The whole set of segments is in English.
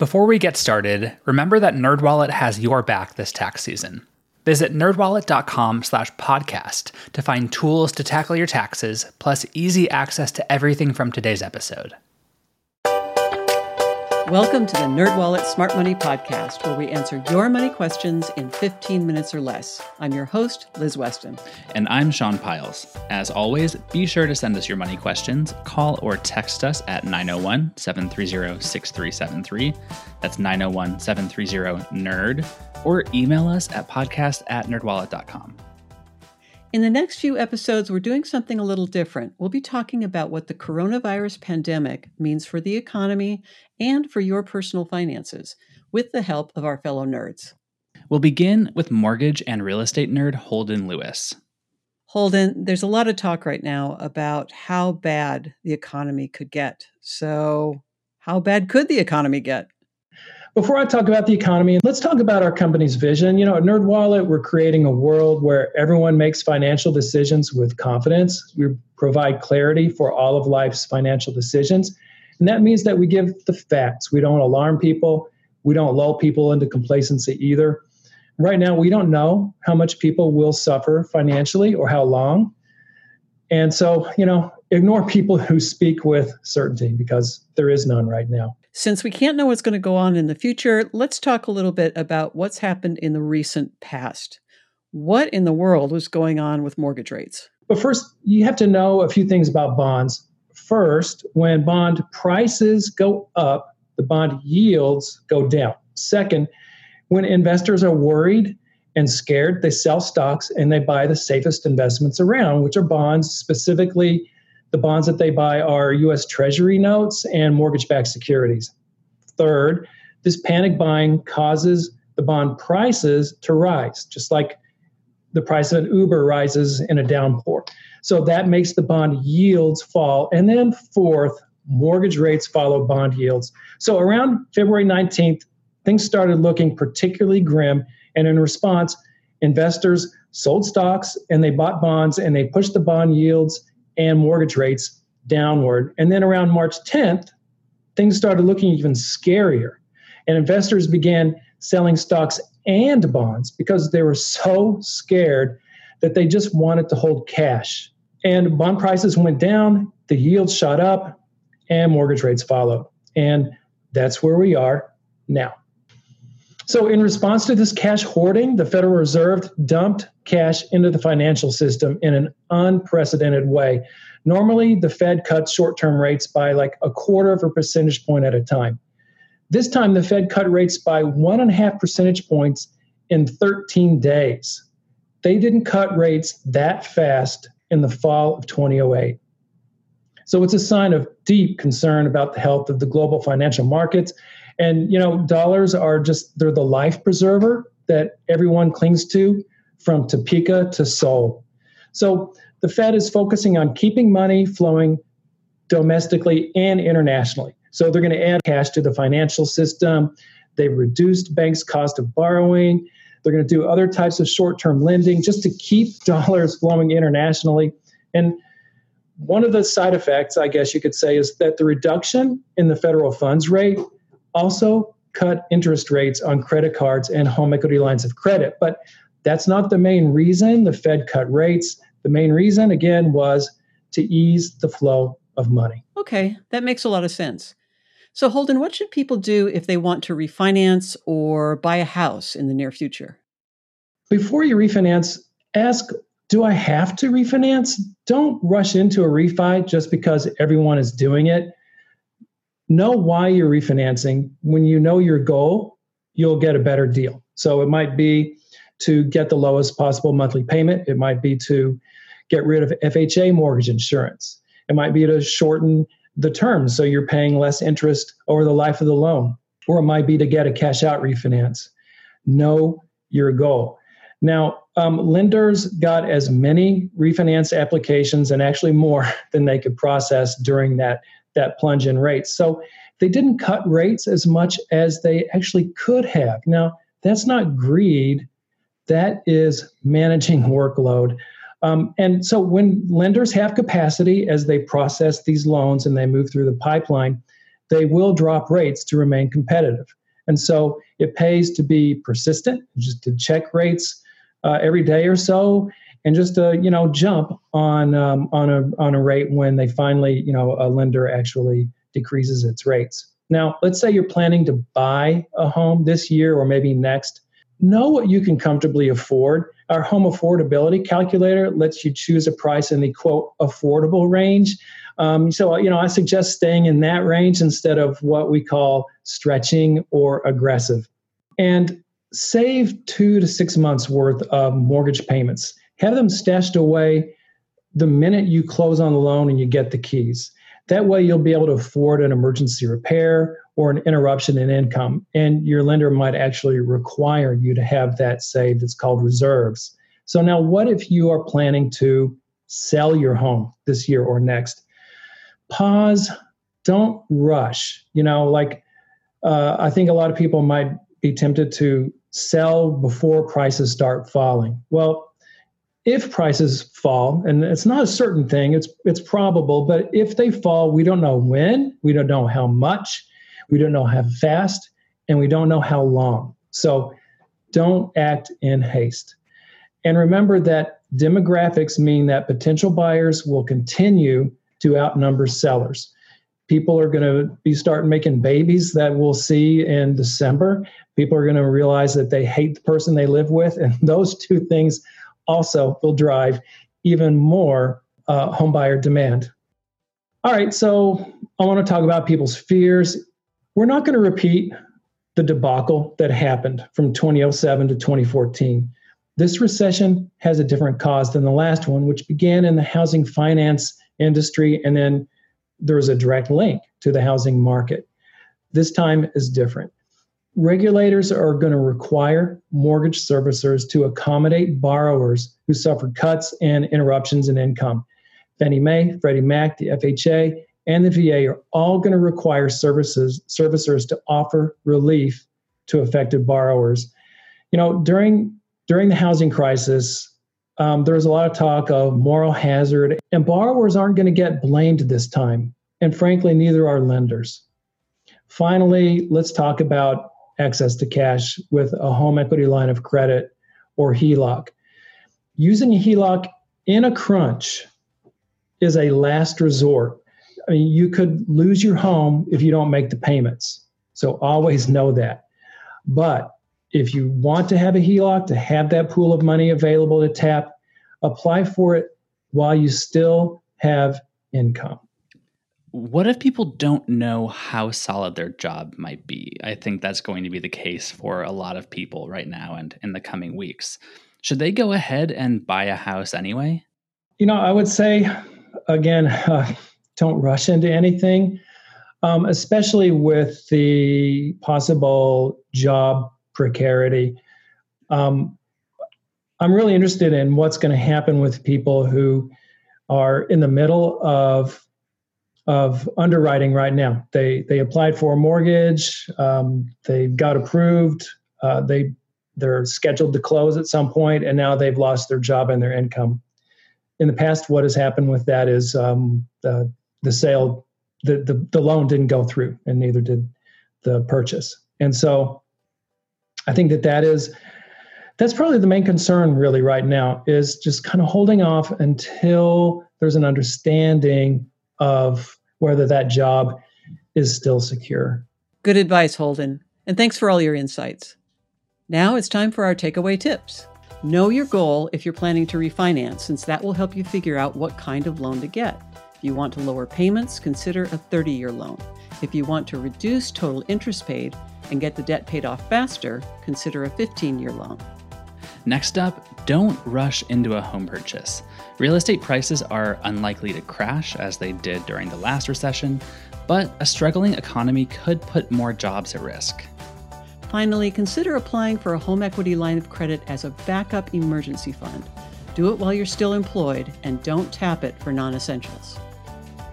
Before we get started, remember that NerdWallet has your back this tax season. Visit nerdwallet.com slash podcast to find tools to tackle your taxes, plus easy access to everything from today's episode. Welcome to the NerdWallet Smart Money Podcast, where we answer your money questions in 15 minutes or less. I'm your host, Liz Weston. And I'm Sean Pyles. As always, be sure to send us your money questions. Call or text us at 901 730 6373. That's 901 730 NERD. Or email us at podcast at nerdwallet.com. In the next few episodes, we're doing something a little different. We'll be talking about what the coronavirus pandemic means for the economy and for your personal finances with the help of our fellow nerds. We'll begin with mortgage and real estate nerd Holden Lewis. Holden, there's a lot of talk right now about how bad the economy could get. So, how bad could the economy get? Before I talk about the economy, let's talk about our company's vision. You know, at NerdWallet, we're creating a world where everyone makes financial decisions with confidence. We provide clarity for all of life's financial decisions. And that means that we give the facts. We don't alarm people. We don't lull people into complacency either. Right now, we don't know how much people will suffer financially or how long. And so, you know, ignore people who speak with certainty because there is none right now. Since we can't know what's going to go on in the future, let's talk a little bit about what's happened in the recent past. What in the world was going on with mortgage rates? But first, you have to know a few things about bonds. First, when bond prices go up, the bond yields go down. Second, when investors are worried and scared, they sell stocks and they buy the safest investments around, which are bonds, specifically the bonds that they buy are US Treasury notes and mortgage backed securities. Third, this panic buying causes the bond prices to rise, just like the price of an Uber rises in a downpour. So that makes the bond yields fall. And then, fourth, mortgage rates follow bond yields. So around February 19th, things started looking particularly grim. And in response, investors sold stocks and they bought bonds and they pushed the bond yields and mortgage rates downward. And then around March 10th, things started looking even scarier. And investors began selling stocks and bonds because they were so scared that they just wanted to hold cash. And bond prices went down, the yields shot up, and mortgage rates followed. And that's where we are now. So, in response to this cash hoarding, the Federal Reserve dumped cash into the financial system in an unprecedented way. Normally, the Fed cuts short term rates by like a quarter of a percentage point at a time. This time, the Fed cut rates by one and a half percentage points in 13 days. They didn't cut rates that fast in the fall of 2008. So it's a sign of deep concern about the health of the global financial markets and you know, dollars are just they're the life preserver that everyone clings to from Topeka to Seoul. So the Fed is focusing on keeping money flowing domestically and internationally. So they're going to add cash to the financial system. They've reduced banks' cost of borrowing. They're going to do other types of short term lending just to keep dollars flowing internationally. And one of the side effects, I guess you could say, is that the reduction in the federal funds rate also cut interest rates on credit cards and home equity lines of credit. But that's not the main reason the Fed cut rates. The main reason, again, was to ease the flow of money. Okay, that makes a lot of sense. So, Holden, what should people do if they want to refinance or buy a house in the near future? Before you refinance, ask Do I have to refinance? Don't rush into a refi just because everyone is doing it know why you're refinancing. When you know your goal, you'll get a better deal. So it might be to get the lowest possible monthly payment, it might be to get rid of FHA mortgage insurance, it might be to shorten the term so you're paying less interest over the life of the loan, or it might be to get a cash out refinance. Know your goal. Now, um, lenders got as many refinance applications and actually more than they could process during that that plunge in rates. So they didn't cut rates as much as they actually could have. Now, that's not greed, that is managing workload. Um, and so when lenders have capacity as they process these loans and they move through the pipeline, they will drop rates to remain competitive. And so it pays to be persistent, just to check rates uh, every day or so, and just to you know jump on um, on a on a rate when they finally you know a lender actually decreases its rates. Now, let's say you're planning to buy a home this year or maybe next. Know what you can comfortably afford. Our home affordability calculator lets you choose a price in the quote affordable range. Um, so, you know, I suggest staying in that range instead of what we call stretching or aggressive. And save two to six months worth of mortgage payments. Have them stashed away the minute you close on the loan and you get the keys. That way, you'll be able to afford an emergency repair or an interruption in income. And your lender might actually require you to have that saved. It's called reserves. So, now what if you are planning to sell your home this year or next? Pause, don't rush. You know, like uh, I think a lot of people might be tempted to sell before prices start falling. Well, if prices fall, and it's not a certain thing, it's it's probable, but if they fall, we don't know when, we don't know how much, we don't know how fast, and we don't know how long. So don't act in haste. And remember that demographics mean that potential buyers will continue to outnumber sellers. People are going to be starting making babies that we'll see in December. People are going to realize that they hate the person they live with. And those two things also will drive even more uh, homebuyer demand. All right, so I want to talk about people's fears. We're not going to repeat the debacle that happened from 2007 to 2014. This recession has a different cause than the last one, which began in the housing finance industry, and then there was a direct link to the housing market. This time is different regulators are going to require mortgage servicers to accommodate borrowers who suffer cuts and interruptions in income. Fannie Mae, Freddie Mac, the FHA, and the VA are all going to require services servicers to offer relief to affected borrowers. You know, during during the housing crisis, um, there was a lot of talk of moral hazard, and borrowers aren't going to get blamed this time. And frankly, neither are lenders. Finally, let's talk about access to cash with a home equity line of credit or HELOC. Using a HELOC in a crunch is a last resort. I mean, you could lose your home if you don't make the payments. So always know that. But if you want to have a HELOC, to have that pool of money available to tap, apply for it while you still have income. What if people don't know how solid their job might be? I think that's going to be the case for a lot of people right now and in the coming weeks. Should they go ahead and buy a house anyway? You know, I would say, again, uh, don't rush into anything, um, especially with the possible job precarity. Um, I'm really interested in what's going to happen with people who are in the middle of of underwriting right now. They they applied for a mortgage, um, they got approved, uh, they they're scheduled to close at some point, and now they've lost their job and their income. In the past, what has happened with that is um, the the sale, the, the the loan didn't go through, and neither did the purchase. And so, I think that that is that's probably the main concern really right now is just kind of holding off until there's an understanding of whether that job is still secure. Good advice, Holden. And thanks for all your insights. Now it's time for our takeaway tips. Know your goal if you're planning to refinance, since that will help you figure out what kind of loan to get. If you want to lower payments, consider a 30 year loan. If you want to reduce total interest paid and get the debt paid off faster, consider a 15 year loan. Next up, don't rush into a home purchase. Real estate prices are unlikely to crash as they did during the last recession, but a struggling economy could put more jobs at risk. Finally, consider applying for a home equity line of credit as a backup emergency fund. Do it while you're still employed and don't tap it for non essentials.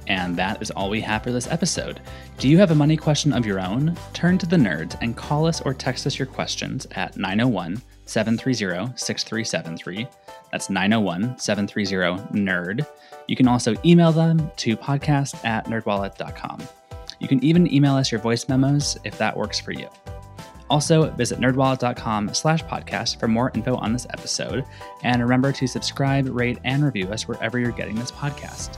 And that is all we have for this episode. Do you have a money question of your own? Turn to the nerds and call us or text us your questions at 901 730 6373. That's 901 730 NERD. You can also email them to podcast at nerdwallet.com. You can even email us your voice memos if that works for you. Also, visit nerdwallet.com slash podcast for more info on this episode. And remember to subscribe, rate, and review us wherever you're getting this podcast.